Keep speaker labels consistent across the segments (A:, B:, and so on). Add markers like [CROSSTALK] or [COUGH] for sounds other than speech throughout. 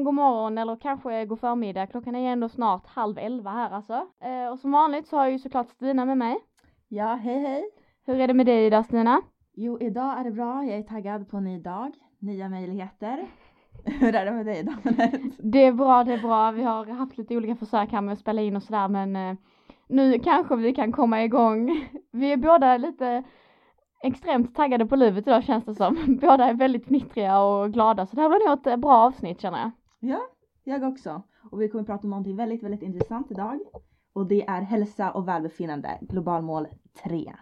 A: Morgon, god morgon eller kanske god förmiddag. Klockan är ändå snart halv elva här alltså. Eh, och som vanligt så har jag ju såklart Stina med mig.
B: Ja, hej hej.
A: Hur är det med dig idag Stina?
B: Jo, idag är det bra. Jag är taggad på en ny dag, nya möjligheter. [LAUGHS] Hur är det med dig idag? [LAUGHS]
A: Det är bra, det är bra. Vi har haft lite olika försök här med att spela in och sådär men eh, nu kanske vi kan komma igång. [LAUGHS] Vi är båda lite extremt taggade på livet idag känns det som. Båda är väldigt fnittriga och glada så det här blir nog ett eh, bra avsnitt känner jag.
B: Ja, jag också. Och vi kommer prata om någonting väldigt, väldigt intressant idag. Och det är hälsa och välbefinnande, globalmål 3.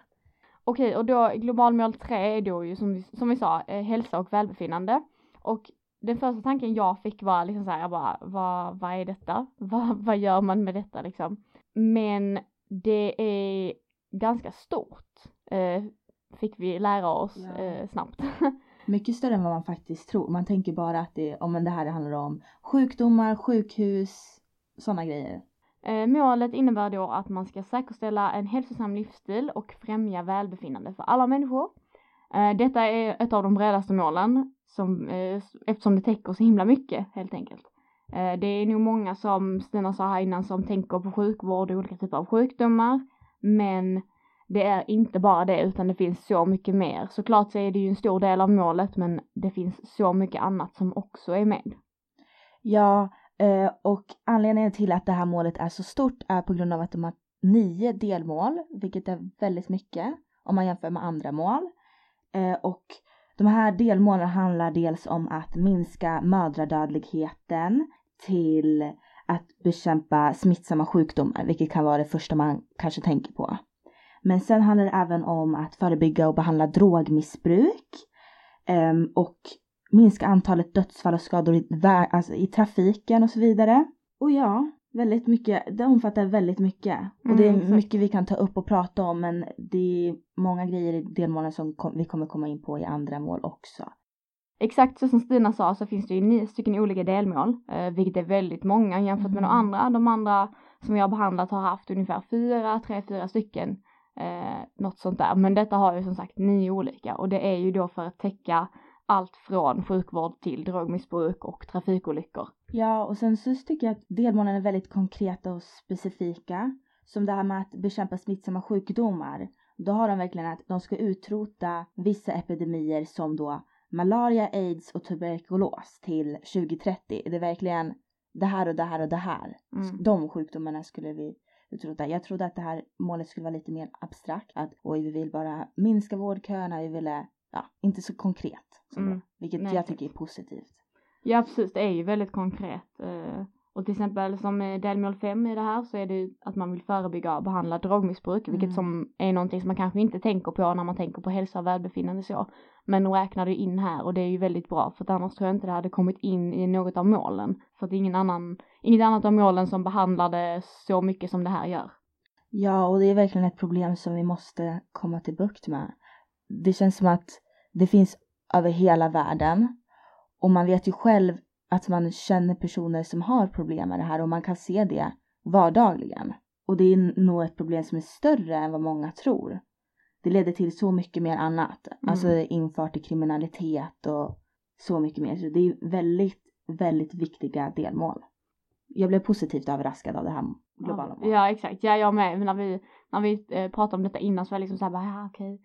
A: Okej, och då globalmål 3 är då ju som vi, som vi sa eh, hälsa och välbefinnande. Och den första tanken jag fick var liksom så här, jag bara, vad, vad är detta? [LAUGHS] Vad, vad gör man med detta liksom? Men det är ganska stort, eh, fick vi lära oss
B: Ja.
A: eh, snabbt. [LAUGHS]
B: Mycket större än vad man faktiskt tror. Man tänker bara att det, om det här handlar om sjukdomar, sjukhus, sådana grejer.
A: Eh, målet innebär då att man ska säkerställa en hälsosam livsstil och främja välbefinnande för alla människor. Eh, detta är ett av de bredaste målen som, eh, eftersom det täcker så himla mycket helt enkelt. Det är nog många som Stina sa här innan som tänker på sjukvård och olika typer av sjukdomar. Men det är inte bara det utan det finns så mycket mer. Såklart så är det ju en stor del av målet men det finns så mycket annat som också är med.
B: Ja, eh, och anledningen till att det här målet är så stort är på grund av att de har nio delmål, vilket är väldigt mycket om man jämför med andra mål. Eh, och de här delmålen handlar dels om att minska mödradödligheten till att bekämpa smittsamma sjukdomar, vilket kan vara det första man kanske tänker på. Men sen handlar det även om att förebygga och behandla drogmissbruk ehm, och minska antalet dödsfall och skador i, alltså i trafiken och så vidare. Och ja, väldigt mycket, det omfattar väldigt mycket. Och det är
A: Mm,
B: mycket vi kan ta upp och prata om men det är många grejer i delmålen som kom, vi kommer komma in på i andra mål också.
A: Exakt så som Stina sa så finns det ju nio stycken olika delmål, eh, vilket är väldigt många jämfört med de
B: Mm.
A: andra. De andra som jag har behandlat har haft ungefär fyra, tre, fyra stycken, eh, något sånt där. Men detta har ju som sagt nio olika och det är ju då för att täcka allt från sjukvård till drogmissbruk och trafikolyckor.
B: Ja, och sen så tycker jag att delmålen är väldigt konkreta och specifika. Som det här med att bekämpa smittsamma sjukdomar. Då har de verkligen att de ska utrota vissa epidemier som då malaria, aids och tuberkulos till 2030. Det är verkligen det här och det här och det här.
A: Mm.
B: De sjukdomarna skulle vi utrota. Jag trodde att det här målet skulle vara lite mer abstrakt. Att oj, vi vill bara minska vårdköerna, vi ville, ja, inte så konkret. Som
A: Mm.
B: vilket
A: Nej,
B: jag tycker är positivt.
A: Ja precis, det är ju väldigt konkret. eh, Och till exempel som eh, delmål 5 i det här så är det att man vill förebygga och behandla drogmissbruk, vilket
B: Mm.
A: som är någonting som man kanske inte tänker på när man tänker på hälsa och välbefinnande så. Men de räknar det in här och det är ju väldigt bra för att annars tror jag inte det hade kommit in i något av målen. För att det är ingen annan, inget annat av målen som behandlar det så mycket som det här gör.
B: Ja, och det är verkligen ett problem som vi måste komma till bukt med. Det känns som att det finns över hela världen. Och man vet ju själv att man känner personer som har problem med det här och man kan se det vardagligen. Och det är nog ett problem som är större än vad många tror. Det leder till så mycket mer annat. Alltså infart i kriminalitet och så mycket mer. Så det är väldigt, väldigt viktiga delmål. Jag blev positivt överraskad av det här globala målet.
A: Ja exakt, ja jag med. Men när vi, när vi eh, pratade om detta innan så var det liksom såhär bara, ja okej.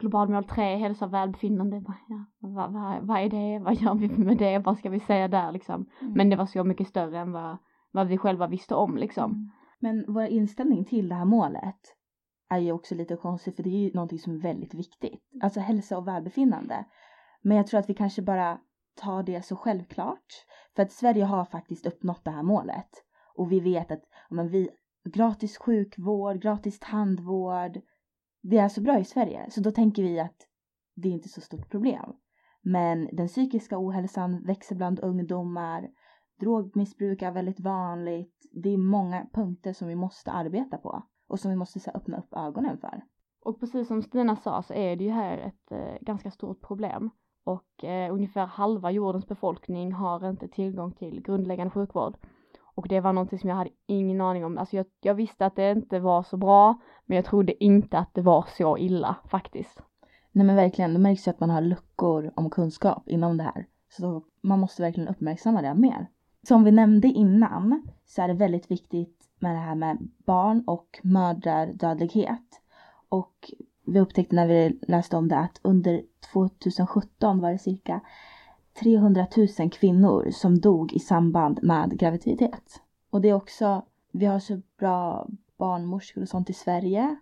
A: Globalmål 3, hälsa och välbefinnande. Ja, vad, vad, vad är det? Vad gör vi med det? Vad ska vi säga där liksom?
B: Mm.
A: Men det var så mycket större än vad, vad vi själva visste om liksom.
B: Men vår inställning till det här målet är ju också lite konstig för det är ju någonting som är väldigt viktigt. Alltså hälsa och välbefinnande. Men jag tror att vi kanske bara tar det så självklart. För att Sverige har faktiskt uppnått det här målet. Och vi vet att men vi, gratis sjukvård, gratis tandvård. Det är så bra i Sverige. Så då tänker vi att det är inte så stort problem. Men den psykiska ohälsan växer bland ungdomar. Drogmissbruk är väldigt vanligt. Det är många punkter som vi måste arbeta på och som vi måste så, här, öppna upp ögonen för.
A: Och precis som Stina sa så är det ju här ett eh, ganska stort problem. Och eh, ungefär halva jordens befolkning har inte tillgång till grundläggande sjukvård. Och det var någonting som jag hade ingen aning om. Alltså jag, jag visste att det inte var så bra, men jag trodde inte att det var så illa faktiskt.
B: Nej men verkligen, det märks ju att man har luckor om kunskap inom det här. Så man måste verkligen uppmärksamma det mer. Som vi nämnde innan så är det väldigt viktigt med det här med barn och mödradödlighet. Och vi upptäckte när vi läste om det att under 2017 var det cirka 300 000 kvinnor som dog i samband med graviditet. Och det är också, vi har så bra barnmorskor och sånt i Sverige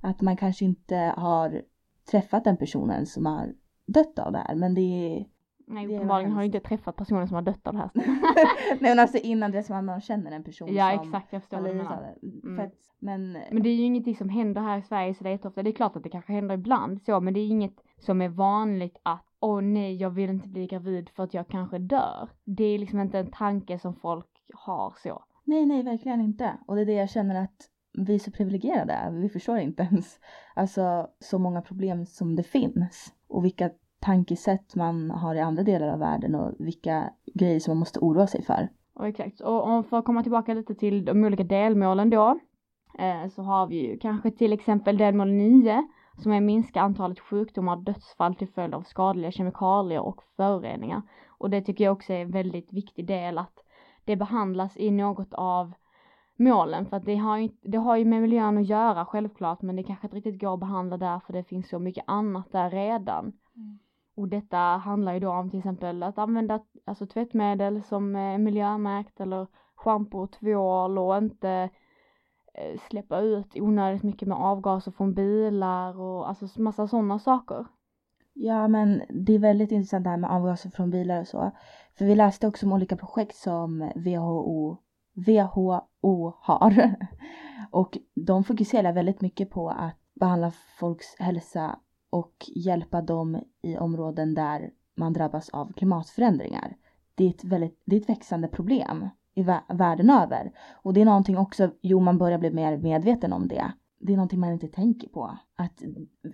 B: att man kanske inte har träffat den personen som har dött av det här men det är
A: Nej, uppenbarligen har
B: hemskt.
A: inte träffat personer som har dött av det här. [LAUGHS]
B: Nej men alltså innan det som man känner en person
A: ja,
B: som
A: exakt, jag förstår
B: har lidit av det.
A: Mm.
B: Att, men,
A: Men det är ju ingenting som händer här i Sverige så det är ofta. Det är klart att det kanske händer ibland så, men det är inget som är vanligt att åh nej, jag vill inte bli gravid för att jag kanske dör. Det är liksom inte en tanke som folk har så.
B: nej nej verkligen inte. Och det är det jag känner att vi är så privilegierade. Vi förstår inte ens alltså så många problem som det finns. Och vilka tankesätt man har i andra delar av världen och vilka grejer som man måste oroa sig för.
A: Och exakt, och, och för att komma tillbaka lite till de olika delmålen då, eh, så har vi ju kanske till exempel delmål 9 som är minska antalet sjukdomar och dödsfall till följd av skadliga kemikalier och föroreningar. Och det tycker jag också är en väldigt viktig del att det behandlas i något av målen för att det har ju, det har ju med miljön att göra självklart men det kanske inte riktigt går att behandla där för det finns så mycket annat där redan. Och detta handlar ju då om till exempel att använda alltså tvättmedel som är miljömärkt eller schampo och tvål och inte Eh, släppa ut onödigt mycket med avgaser från bilar och alltså massa sådana saker.
B: Ja, men det är väldigt intressant det här med avgaser från bilar och så. För vi läste också om olika projekt som WHO, WHO har. [LAUGHS] Och de fokuserar väldigt mycket på att behandla folks hälsa och hjälpa dem i områden där man drabbas av klimatförändringar. Det är ett, väldigt, det är ett växande problem i världen över. Och det är någonting också, jo man börjar bli mer medveten om det. Det är någonting man inte tänker på. Att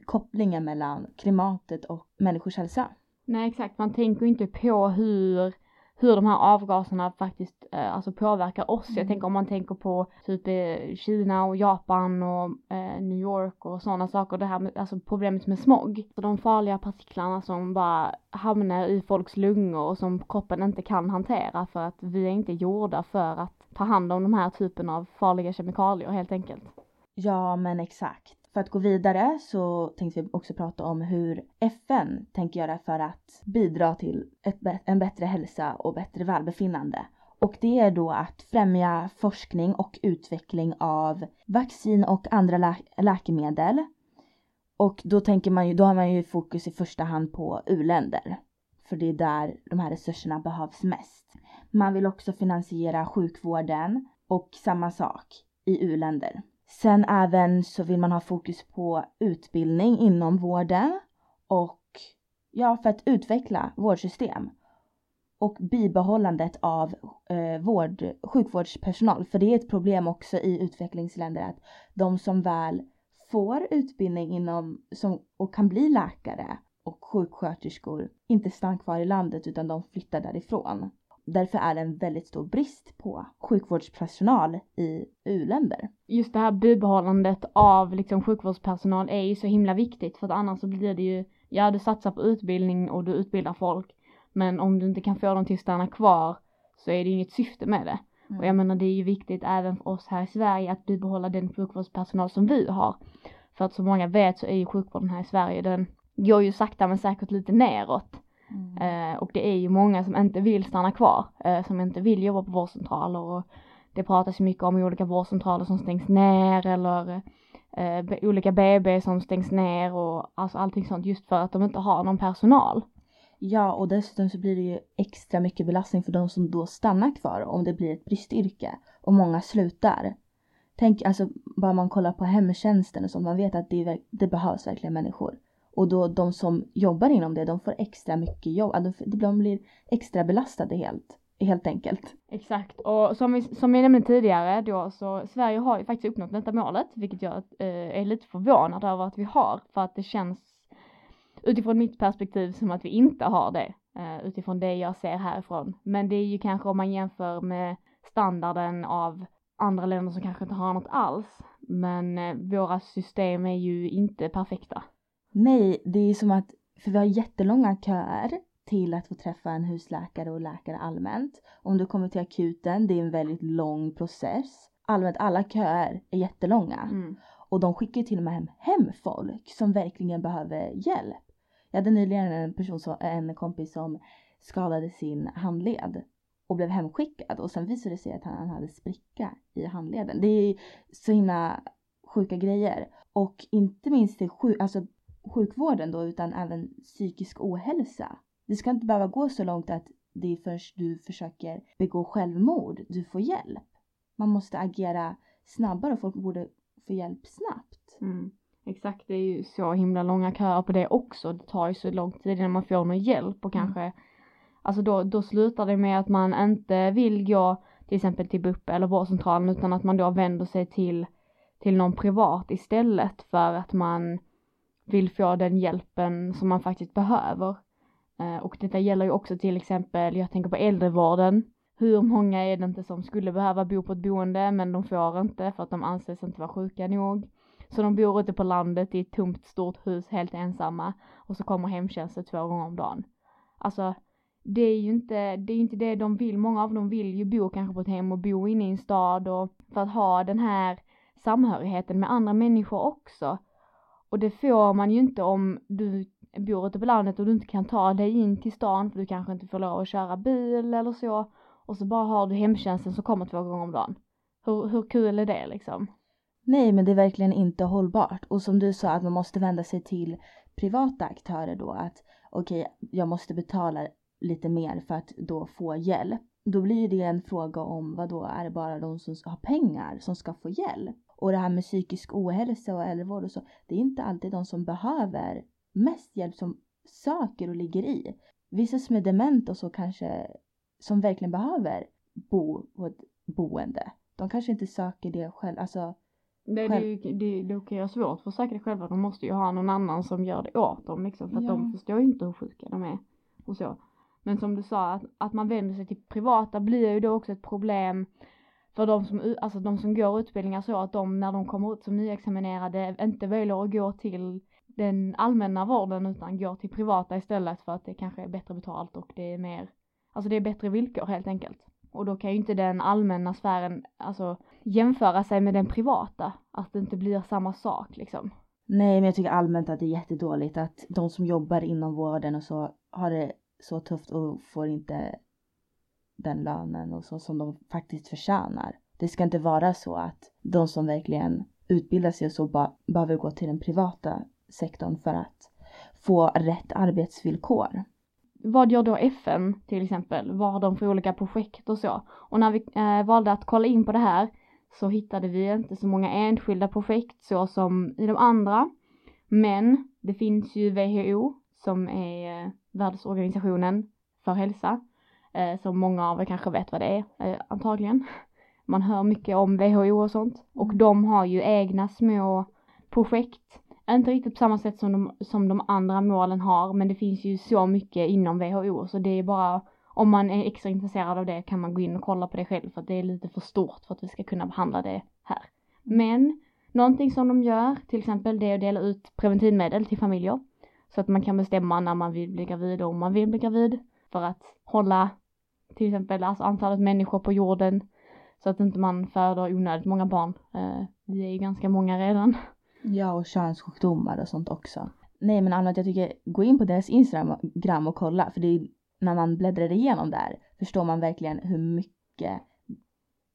B: kopplingen mellan klimatet och människors hälsa.
A: Nej exakt, man tänker inte på hur, hur de här avgaserna faktiskt eh, alltså påverkar oss. Jag
B: Mm.
A: tänker om man tänker på typ eh, Kina och Japan och eh, New York och sådana saker. Det här med, alltså problemet med smog. Så de farliga partiklarna som bara hamnar i folks lungor och som kroppen inte kan hantera för att vi är inte gjorda för att ta hand om de här typen av farliga kemikalier helt enkelt.
B: Ja, men exakt. För att gå vidare så tänkte vi också prata om hur FN tänker göra för att bidra till ett, en bättre hälsa och bättre välbefinnande. Och det är då att främja forskning och utveckling av vaccin och andra lä- läkemedel. Och då tänker man ju, då har man ju fokus i första hand på u-länder. För det är där de här resurserna behövs mest. Man vill också finansiera sjukvården och samma sak i u-länder. Sen även så vill man ha fokus på utbildning inom vården och ja, för att utveckla vårdsystem och bibehållandet av eh, vård, sjukvårdspersonal. För det är ett problem också i utvecklingsländer att de som väl får utbildning inom som, och kan bli läkare och sjuksköterskor inte stannar kvar i landet utan de flyttar därifrån. Därför är det en väldigt stor brist på sjukvårdspersonal i u-länder.
A: just det här bibehållandet av liksom sjukvårdspersonal är ju så himla viktigt för att annars så blir det ju, ja du satsar på utbildning och du utbildar folk men om du inte kan få dem till att stanna kvar så är det inget syfte med det. Och jag menar det är ju viktigt även för oss här i Sverige att bibehålla den sjukvårdspersonal som vi har. För att som många vet så är ju sjukvården här i Sverige den går ju sakta men säkert lite neråt.
B: Mm.
A: Eh, och det är ju många som inte vill stanna kvar, eh, som inte vill jobba på vårdcentraler och det pratas ju mycket om olika vårdcentraler som stängs ner eller eh, olika BB som stängs ner och alltså allting sånt just för att de inte har någon personal.
B: Ja, och dessutom så blir det ju extra mycket belastning för de som då stannar kvar om det blir ett bristyrke och många slutar. Tänk alltså bara man kollar på hemtjänsten och sånt, man vet att det, det behövs verkligen människor. Och då de som jobbar inom det, de får extra mycket jobb, alltså, de blir extra belastade helt, helt enkelt.
A: Exakt, och som vi, som jag nämnde tidigare då så Sverige har ju faktiskt uppnått detta målet, vilket jag eh, är lite förvånad över att vi har, för att det känns utifrån mitt perspektiv som att vi inte har det, eh, utifrån det jag ser härifrån. Men det är ju kanske om man jämför med standarden av andra länder som kanske inte har något alls, men eh, våra system är ju inte perfekta.
B: Nej, det är som att, för vi har jättelånga köer till att få träffa en husläkare och läkare allmänt. Om du kommer till akuten, det är en väldigt lång process. Allmänt alla köer är jättelånga.
A: Mm.
B: Och de skickar till och med hem, hem folk som verkligen behöver hjälp. Jag hade nyligen en person, som, en kompis som skadade sin handled och blev hemskickad och sen visade det sig att han hade spricka i handleden. Det är så himla sjuka grejer. Och inte minst till sjuk, alltså sjukvården då utan även psykisk ohälsa. Det ska inte behöva gå så långt att det är först du försöker begå självmord du får hjälp. Man måste agera snabbare och folk borde få hjälp snabbt.
A: Mm. Exakt, det är ju så himla långa köer på det också. Det tar ju så lång tid innan man får någon hjälp och
B: Mm.
A: kanske Alltså då, då slutar det med att man inte vill gå till exempel till BUP eller vårdcentralen utan att man då vänder sig till, till någon privat istället för att man vill få den hjälpen som man faktiskt behöver. Eh, och detta gäller ju också till exempel, jag tänker på äldrevården. Hur många är det inte som skulle behöva bo på ett boende men de får inte för att de anses inte vara sjuka nog. Så de bor ute på landet i ett tomt stort hus helt ensamma och så kommer hemtjänsten två gånger om dagen. Alltså det är ju inte det, är inte det de vill. Många av dem vill ju bo kanske på ett hem och bo inne i en stad och för att ha den här samhörigheten med andra människor också. Och det får man ju inte om du bor ute på landet och du inte kan ta dig in till stan för du kanske inte får lov att köra bil eller så. Och så bara har du hemtjänsten som kommer två gånger om dagen. Hur, hur kul är det liksom?
B: Nej, men det är verkligen inte hållbart. Och som du sa att man måste vända sig till privata aktörer då att okej, jag måste betala lite mer för att då få hjälp. Då blir det en fråga om vad då är det bara de som har pengar som ska få hjälp? Och det här med psykisk ohälsa och äldrevård och så, det är inte alltid de som behöver mest hjälp som söker och ligger i. Vissa som är dementa och så kanske som verkligen behöver bo på ett boende. De kanske inte söker det själv, alltså
A: Det, det, det, det kan ju svårt för säkert själva. De måste ju ha någon annan som gör det åt dem liksom. För att
B: Ja.
A: de förstår ju inte hur sjuka de är. Och så. Men som du sa, att, att man vänder sig till privata blir ju då också ett problem för de som, alltså de som går utbildningar så att de när de kommer ut som nyexaminerade inte väljer att gå till den allmänna vården utan går till privata istället för att det kanske är bättre betalt och det är mer, alltså det är bättre villkor helt enkelt. Och då kan ju inte den allmänna sfären, alltså jämföra sig med den privata, att det inte blir samma sak liksom.
B: Nej, men jag tycker allmänt att det är jättedåligt att de som jobbar inom vården och så har det så tufft och får inte den lönen och så som de faktiskt förtjänar. Det ska inte vara så att de som verkligen utbildar sig och så bara behöver gå till den privata sektorn för att få rätt arbetsvillkor.
A: Vad gör då FN till exempel? Vad har de för olika projekt och så? Och när vi eh, valde att kolla in på det här så hittade vi inte så många enskilda projekt så som i de andra. Men det finns ju WHO som är eh, Världsorganisationen för hälsa. Eh, som många av er kanske vet vad det är, eh, antagligen. Man hör mycket om WHO och sånt. Och
B: Mm.
A: de har ju egna små projekt. Inte riktigt på samma sätt som de, som de andra målen har, men det finns ju så mycket inom WHO så det är bara om man är extra intresserad av det kan man gå in och kolla på det själv för att det är lite för stort för att vi ska kunna behandla det här. Men någonting som de gör till exempel det är att dela ut preventivmedel till familjer så att man kan bestämma när man vill bli gravid och om man vill bli gravid för att hålla till exempel alltså antalet människor på jorden så att inte man föder onödigt många barn. Eh, vi är ju ganska många redan.
B: Ja, och könssjukdomar och sånt också. Nej, men annat jag tycker gå in på deras Instagram och kolla för det är när man bläddrar igenom där förstår man verkligen hur mycket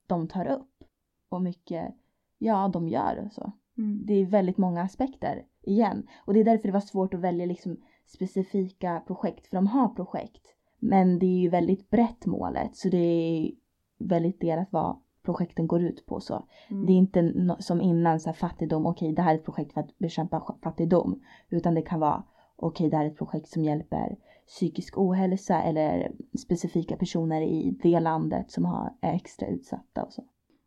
B: de tar upp och mycket, ja, de gör och så. Det är väldigt många aspekter igen och det är därför det var svårt att välja liksom specifika projekt för de har projekt. Men det är ju väldigt brett målet så det är väldigt delat vad projekten går ut på så.
A: Mm.
B: Det är inte no- som innan så här, fattigdom, okej det här är ett projekt för att bekämpa fattigdom. Utan det kan vara, okej det här är ett projekt som hjälper psykisk ohälsa eller specifika personer i det landet som har, är extra utsatta och så.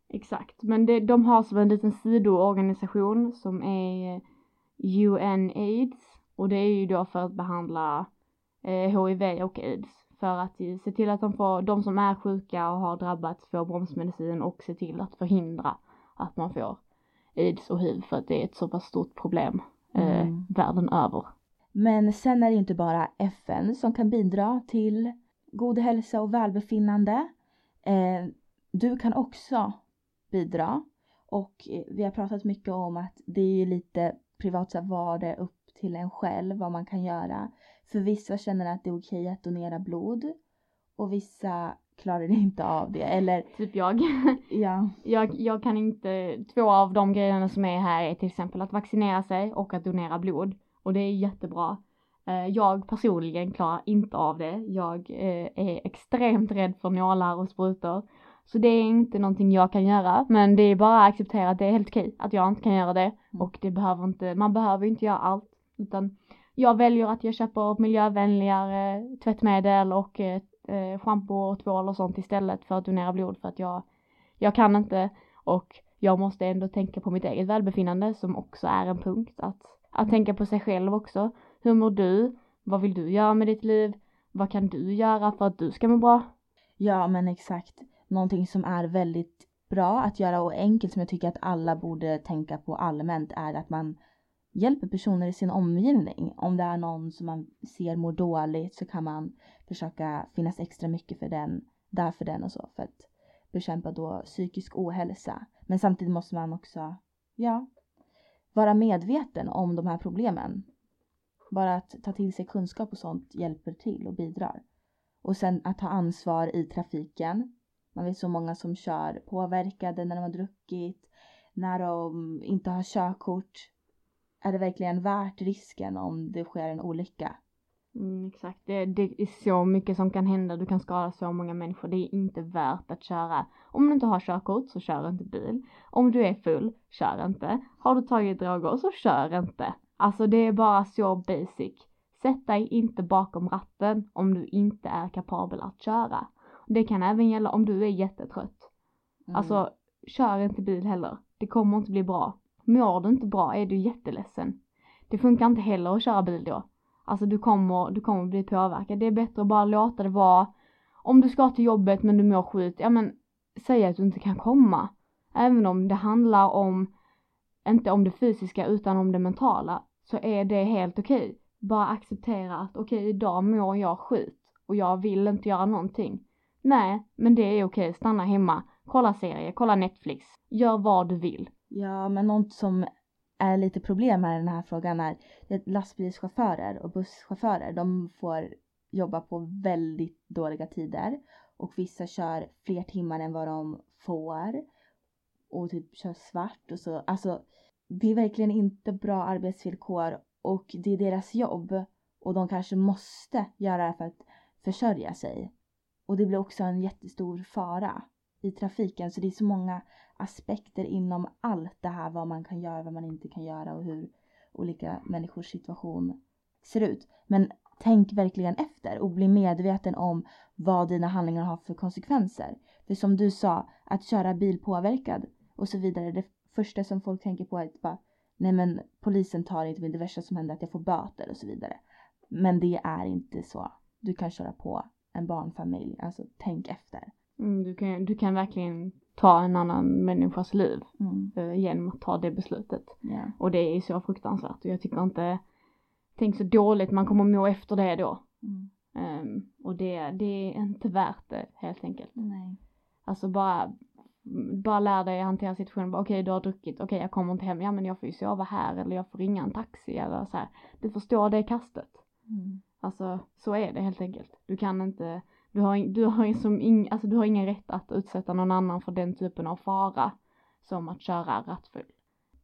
A: Exakt, men det, de har som en liten sidoorganisation som är UNAIDS och det är ju då för att behandla eh, HIV och AIDS för att se till att de får, de som är sjuka och har drabbats får bromsmedicin och se till att förhindra att man får AIDS och HIV för att det är ett så pass stort problem eh,
B: Mm.
A: världen över.
B: Men sen är det inte bara FN som kan bidra till god hälsa och välbefinnande. Eh, du kan också bidra. Och eh, vi har pratat mycket om att det är ju lite privat, så var det upp till en själv vad man kan göra. För vissa känner att det är okej att donera blod och vissa klarar inte av det. Eller
A: Typ jag. [LAUGHS]
B: ja,
A: jag. Jag kan inte, två av de grejerna som är här är till exempel att vaccinera sig och att donera blod. Och det är jättebra. Eh, Jag personligen klarar inte av det. Jag eh, är extremt rädd för nålar och sprutor. Så det är inte någonting jag kan göra. Men det är bara att acceptera att det är helt okej att jag inte kan göra det.
B: Mm.
A: Och det behöver inte, man behöver inte göra allt. Utan jag väljer att jag köper miljövänligare tvättmedel och eh, schampo och tvål och sånt istället för att donera blod för att jag, jag kan inte och jag måste ändå tänka på mitt eget välbefinnande som också är en punkt. Att, att tänka på sig själv också. Hur mår du? Vad vill du göra med ditt liv? Vad kan du göra för att du ska må bra?
B: ja men exakt. Någonting som är väldigt bra att göra och enkelt som jag tycker att alla borde tänka på allmänt är att man hjälper personer i sin omgivning. Om det är någon som man ser mår dåligt så kan man försöka finnas extra mycket för den, där för den och så för att bekämpa då psykisk ohälsa. Men samtidigt måste man också, ja, vara medveten om de här problemen. Bara att ta till sig kunskap och sånt hjälper till och bidrar. Och sen att ta ansvar i trafiken. Man vet så många som kör påverkade när de har druckit, när de inte har körkort. Är det verkligen värt risken om det sker en olycka?
A: Mm, exakt, det, det är så mycket som kan hända. Du kan skada så många människor. Det är inte värt att köra. Om du inte har körkort så kör inte bil. Om du är full, kör inte. Har du tagit droger så kör inte. Alltså det är bara så basic. Sätt dig inte bakom ratten om du inte är kapabel att köra. Det kan även gälla om du är jättetrött.
B: Mm.
A: Alltså, kör inte bil heller. Det kommer inte bli bra. Mår du inte bra är du jätteledsen. Det funkar inte heller att köra bil då. Alltså du kommer, du kommer bli påverkad. Det är bättre att bara låta det vara. Om du ska till jobbet men du mår skit, ja men säg att du inte kan komma. Även om det handlar om, inte om det fysiska utan om det mentala, så är det helt okej. Bara acceptera att okej idag mår jag skit och jag vill inte göra någonting. Nej, men det är okej, stanna hemma, kolla serie, kolla Netflix, gör vad du vill.
B: Ja, men något som är lite problem med den här frågan är att lastbilschaufförer och busschaufförer, de får jobba på väldigt dåliga tider och vissa kör fler timmar än vad de får och typ kör svart och så. Alltså, det är verkligen inte bra arbetsvillkor och det är deras jobb och de kanske måste göra det för att försörja sig. Och det blir också en jättestor fara i trafiken så det är så många aspekter inom allt det här vad man kan göra, vad man inte kan göra och hur olika människors situation ser ut. Men tänk verkligen efter och bli medveten om vad dina handlingar har för konsekvenser. För som du sa, att köra bil påverkad och så vidare, det första som folk tänker på är att bara nej men polisen tar inte mig, det värsta som händer är att jag får böter och så vidare. Men det är inte så. Du kan köra på en barnfamilj, alltså tänk efter.
A: Mm, du, kan, du kan verkligen ta en annan människas liv
B: Mm.
A: eh, genom att ta det beslutet.
B: Ja.
A: Och det är så fruktansvärt och jag tycker inte, tänk så dåligt man kommer må efter det då.
B: Mm.
A: Ehm, och det, det är inte värt det helt enkelt.
B: Nej.
A: Alltså bara, bara lär dig hantera situationen. Okej, du har druckit. Okej, jag kommer inte hem. Ja, men jag får ju sova här eller jag får ringa en taxi eller så här. Du förstår det kastet.
B: Mm.
A: Alltså, så är det helt enkelt. Du kan inte, du har, du har, som ing, alltså, du har ingen rätt att utsätta någon annan för den typen av fara som att köra rattfull.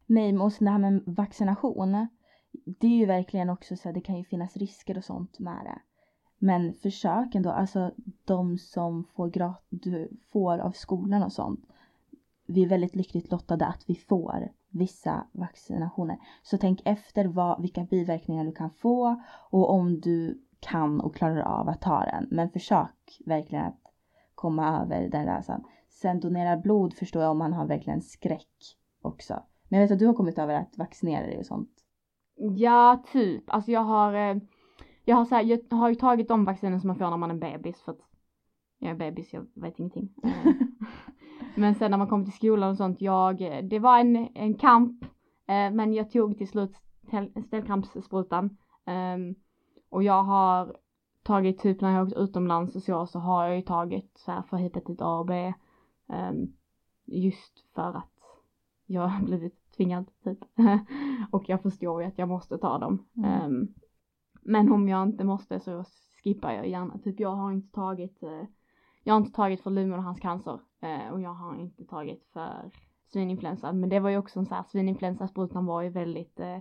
B: Nej, men också det här med vaccination. Det är ju verkligen också så att det kan ju finnas risker och sånt med det. Men försök ändå, alltså de som får, grat- du får av skolan och sånt. Vi är väldigt lyckligt lottade att vi får vissa vaccinationer. Så tänk efter vad, vilka biverkningar du kan få och om du kan och klarar av att ta den. Men försök verkligen att komma över den rädslan. Sen donera blod förstår jag om man har verkligen skräck också. Men jag vet att du har kommit över att vaccinera dig och sånt.
A: Ja, typ. Alltså jag har, eh, jag har, så här, jag har ju tagit de vacciner som man får när man är bebis för att jag är bebis, jag vet ingenting. Eh, [LAUGHS] men sen när man kommer till skolan och sånt, jag, eh, det var en, en kamp. eh, Men jag tog till slut ställkrampssprutan. Ehm, och jag har tagit typ när jag har åkt utomlands och så, så har jag ju tagit så här för hepatit A och B. ehm, just för att jag har blivit tvingad typ. [LAUGHS] och jag förstår ju att jag måste ta dem.
B: Mm.
A: Ehm, men om jag inte måste så skippar jag gärna. Typ jag har inte tagit, eh, jag har inte tagit för livmoderhalscancer eh, och jag har inte tagit för svininfluensa. Men det var ju också en så här, svininfluensasprutan var ju väldigt eh,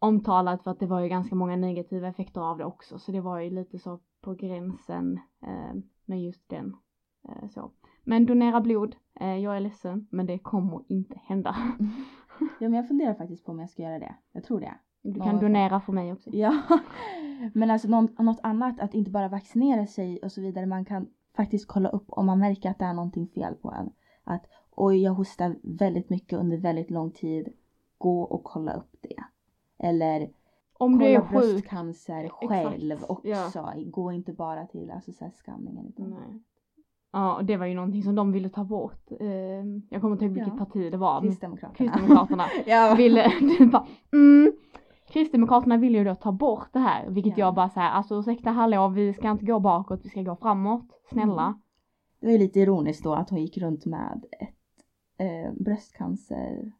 A: omtalad för att det var ju ganska många negativa effekter av det också. Så det var ju lite så på gränsen eh, med just den. Eh, så. Men donera blod, eh, jag är ledsen men det kommer inte hända. [LAUGHS]
B: Ja men jag funderar faktiskt på om jag ska göra det. Jag tror det.
A: Du kan donera för mig också.
B: Ja, [LAUGHS] men alltså någon, något annat, att inte bara vaccinera sig och så vidare. Man kan faktiskt kolla upp om man märker att det är någonting fel på en. Att oj, jag hostar väldigt mycket under väldigt lång tid. Gå och kolla upp det. Eller
A: Om du
B: kolla
A: är sjuk.
B: bröstcancer själv
A: Exakt,
B: också. Gå inte bara till alltså, så här.
A: Nej. Ja, och det var ju någonting som de ville ta bort. Eh, jag kommer inte ihåg vilket
B: Ja.
A: parti det var.
B: Kristdemokraterna.
A: Kristdemokraterna [LAUGHS]
B: ja.
A: ville, [LAUGHS] du bara, mm. Kristdemokraterna vill ju då ta bort det här, vilket
B: Ja.
A: jag bara säger, alltså ursäkta hallå, vi ska inte gå bakåt, vi ska gå framåt, snälla.
B: Mm. Det var ju lite ironiskt då att hon gick runt med ett eh, bröstcancer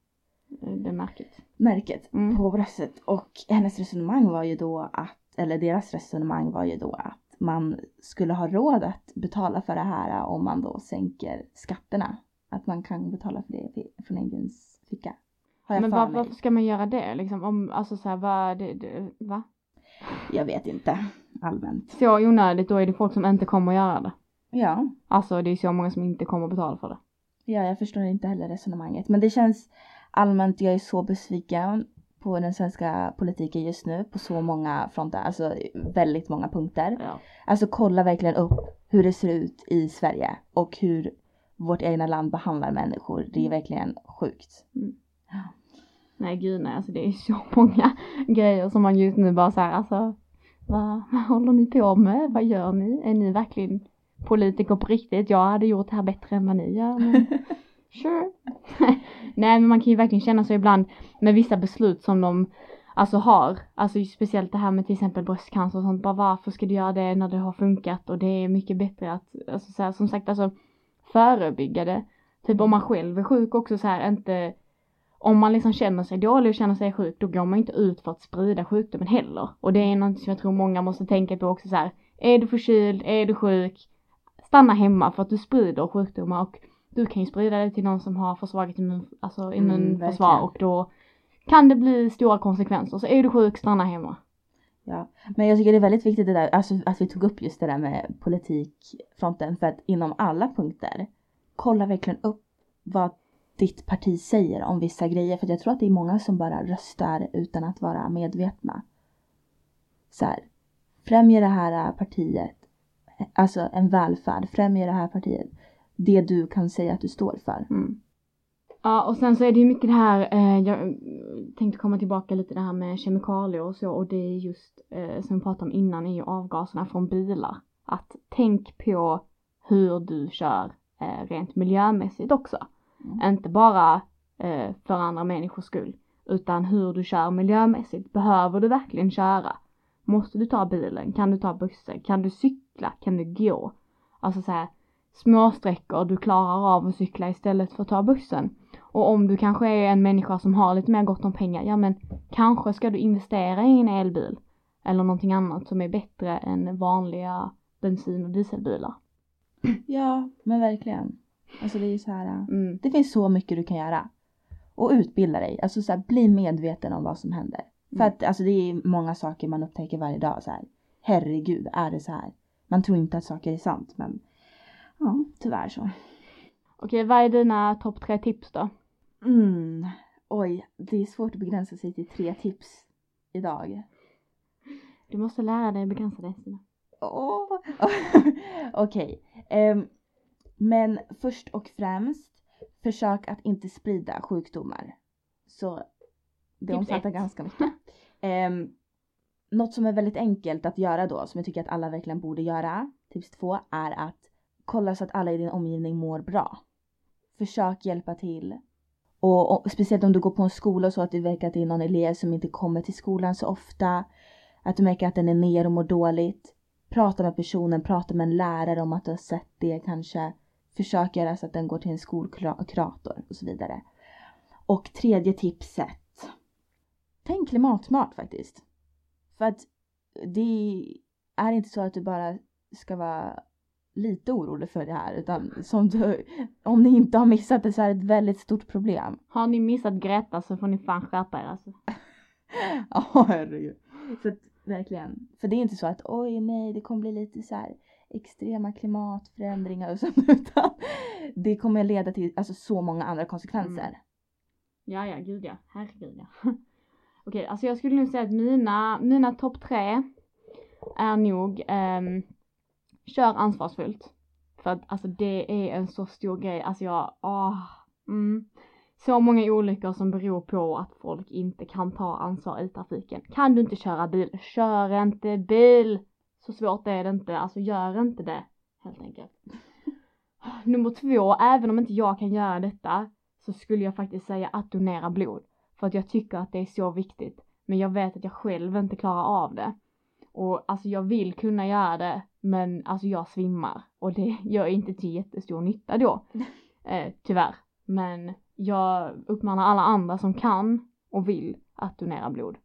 A: Det märket.
B: märket
A: Mm.
B: på bröstet och hennes resonemang var ju då att, eller deras resonemang var ju då att man skulle ha råd att betala för det här om man då sänker skatterna. Att man kan betala för det från egen ficka.
A: Men var, varför ska man göra det liksom? Om, alltså såhär, vad, det, det, va?
B: Jag vet inte. Allmänt.
A: Så onödigt, då är det folk som inte kommer att göra det.
B: Ja.
A: Alltså det är så många som inte kommer att betala för det.
B: Ja, jag förstår inte heller resonemanget. Men det känns allmänt, jag är så besviken på den svenska politiken just nu på så många fronter, alltså väldigt många punkter.
A: Ja.
B: Alltså kolla verkligen upp hur det ser ut i Sverige och hur vårt egna land behandlar människor. Det är verkligen sjukt.
A: Nej gud nej, alltså det är så [LAUGHS] många grejer som man just nu bara säger alltså vad, vad håller ni på med? Vad gör ni? Är ni verkligen politiker på riktigt? Jag hade gjort det här bättre än vad ni gör. Men [LAUGHS] sure. [LAUGHS] nej men man kan ju verkligen känna så ibland med vissa beslut som de alltså har. Alltså speciellt det här med till exempel bröstcancer och sånt. Bara varför ska du göra det när det har funkat? Och det är mycket bättre att, alltså så här, som sagt alltså förebygga det. Typ om man själv är sjuk också så här inte om man liksom känner sig dålig och känner sig sjuk då går man inte ut för att sprida sjukdomen heller. Och det är något som jag tror många måste tänka på också så här. Är du förkyld, är du sjuk, stanna hemma för att du sprider sjukdomar och du kan ju sprida det till någon som har försvagat immun, alltså immunförsvar
B: verkligen.
A: och då kan det bli stora konsekvenser. Så är du sjuk, stanna hemma.
B: Ja, men jag tycker det är väldigt viktigt det där, alltså att vi tog upp just det där med politikfronten för att inom alla punkter kolla verkligen upp vad ditt parti säger om vissa grejer för jag tror att det är många som bara röstar utan att vara medvetna. Så här, främja det här partiet, alltså en välfärd, främja det här partiet, det du kan säga att du står för.
A: Mm. Ja och sen så är det ju mycket det här, eh, jag tänkte komma tillbaka lite det här med kemikalier och så och det är just eh, som vi pratade om innan är ju avgaserna från bilar. Att tänk på hur du kör eh, rent miljömässigt också.
B: Mm.
A: Inte bara eh, för andra människors skull utan hur du kör miljömässigt. Behöver du verkligen köra? Måste du ta bilen? Kan du ta bussen? Kan du cykla? Kan du gå? Alltså så här små sträckor du klarar av att cykla istället för att ta bussen. Och om du kanske är en människa som har lite mer gott om pengar, ja men kanske ska du investera i en elbil. Eller någonting annat som är bättre än vanliga bensin och dieselbilar. [CLEARS THROAT]
B: Ja, men verkligen. Alltså det är ju så här. äh,
A: Mm.
B: Det finns så mycket du kan göra. Och utbilda dig. Alltså så här, bli medveten om vad som händer. För
A: Mm.
B: att alltså, det är många saker man upptäcker varje dag. Så här. Herregud, är det så här? Man tror inte att saker är sant men ja, tyvärr så.
A: Okej, vad är dina topp tre tips då?
B: Mm. Oj, det är svårt att begränsa sig till tre tips idag.
A: Du måste lära dig begränsa dig Stina.
B: Åh. [LAUGHS] Okej. ehm, men först och främst, försök att inte sprida sjukdomar. Så det omfattar ganska mycket. Um, [LAUGHS] något som är väldigt enkelt att göra då, som jag tycker att alla verkligen borde göra, tips två, är att kolla så att alla i din omgivning mår bra. Försök hjälpa till. Och, och speciellt om du går på en skola så att det verkar att det är någon elev som inte kommer till skolan så ofta. att du märker att den är ner och mår dåligt, prata med personen, prata med en lärare om att du har sett det kanske. Försök göra så att den går till en skolkurator och så vidare. Och tredje tipset. Tänk klimatsmart faktiskt. För att det är inte så att du bara ska vara lite orolig för det här utan som du, om ni inte har missat det så är det ett väldigt stort problem.
A: Har ni missat Greta så får ni fan skärpa er alltså. [LAUGHS]
B: Ja herregud. Så att, verkligen. För det är inte så att oj nej det kommer bli lite så här extrema klimatförändringar och sånt [LAUGHS] utan det kommer leda till alltså, så många andra konsekvenser.
A: Mm. Ja, ja, gud ja. Herregud ja. [LAUGHS] Okej, alltså jag skulle nog säga att mina, mina topp tre är nog um, kör ansvarsfullt. För att alltså det är en så stor grej, alltså jag, åh, mm. Så många olyckor som beror på att folk inte kan ta ansvar i trafiken. Kan du inte köra bil, kör inte bil! Så svårt är det inte, alltså gör inte det. Helt enkelt. [LAUGHS] Nummer två, även om inte jag kan göra detta så skulle jag faktiskt säga att donera blod. För att jag tycker att det är så viktigt. Men jag vet att jag själv inte klarar av det. Och alltså jag vill kunna göra det men alltså jag svimmar och det [LAUGHS] gör inte till jättestor nytta då. [LAUGHS] Eh, tyvärr. Men jag uppmanar alla andra som kan och vill att donera blod.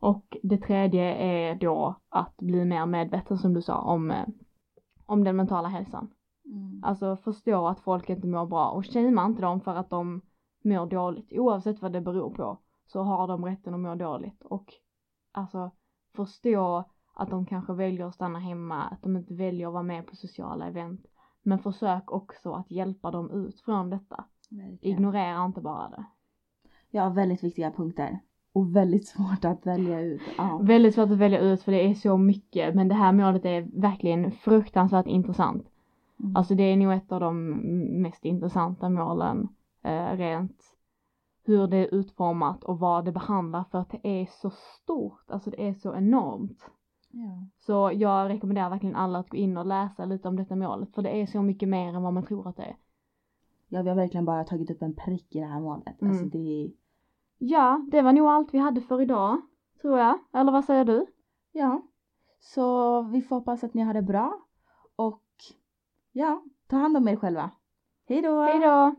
A: Och det tredje är då att bli mer medveten som du sa om, eh, om den mentala hälsan.
B: Mm.
A: Alltså förstå att folk inte mår bra och shamea inte dem för att de mår dåligt. Oavsett vad det beror på så har de rätten att må dåligt och alltså förstå att de kanske väljer att stanna hemma, att de inte väljer att vara med på sociala event. Men försök också att hjälpa dem ut från detta.
B: Verkligen.
A: Ignorera inte bara det.
B: Ja, väldigt viktiga punkter. Och väldigt svårt att välja ut. Ja.
A: Väldigt svårt att välja ut för det är så mycket men det här målet är verkligen fruktansvärt intressant.
B: Mm.
A: Alltså det är nog ett av de mest intressanta målen eh, rent hur det är utformat och vad det behandlar för att det är så stort, alltså det är så enormt.
B: ja.
A: Så jag rekommenderar verkligen alla att gå in och läsa lite om detta målet för det är så mycket mer än vad man tror att det är.
B: Ja, vi har verkligen bara tagit upp en prick i det här målet.
A: Mm.
B: Alltså det
A: Ja, det var nog allt vi hade för idag, tror jag. Eller vad säger du?
B: ja. Så vi får hoppas att ni har det bra. Och ja, ta hand om er själva. Hej då!
A: Hej då!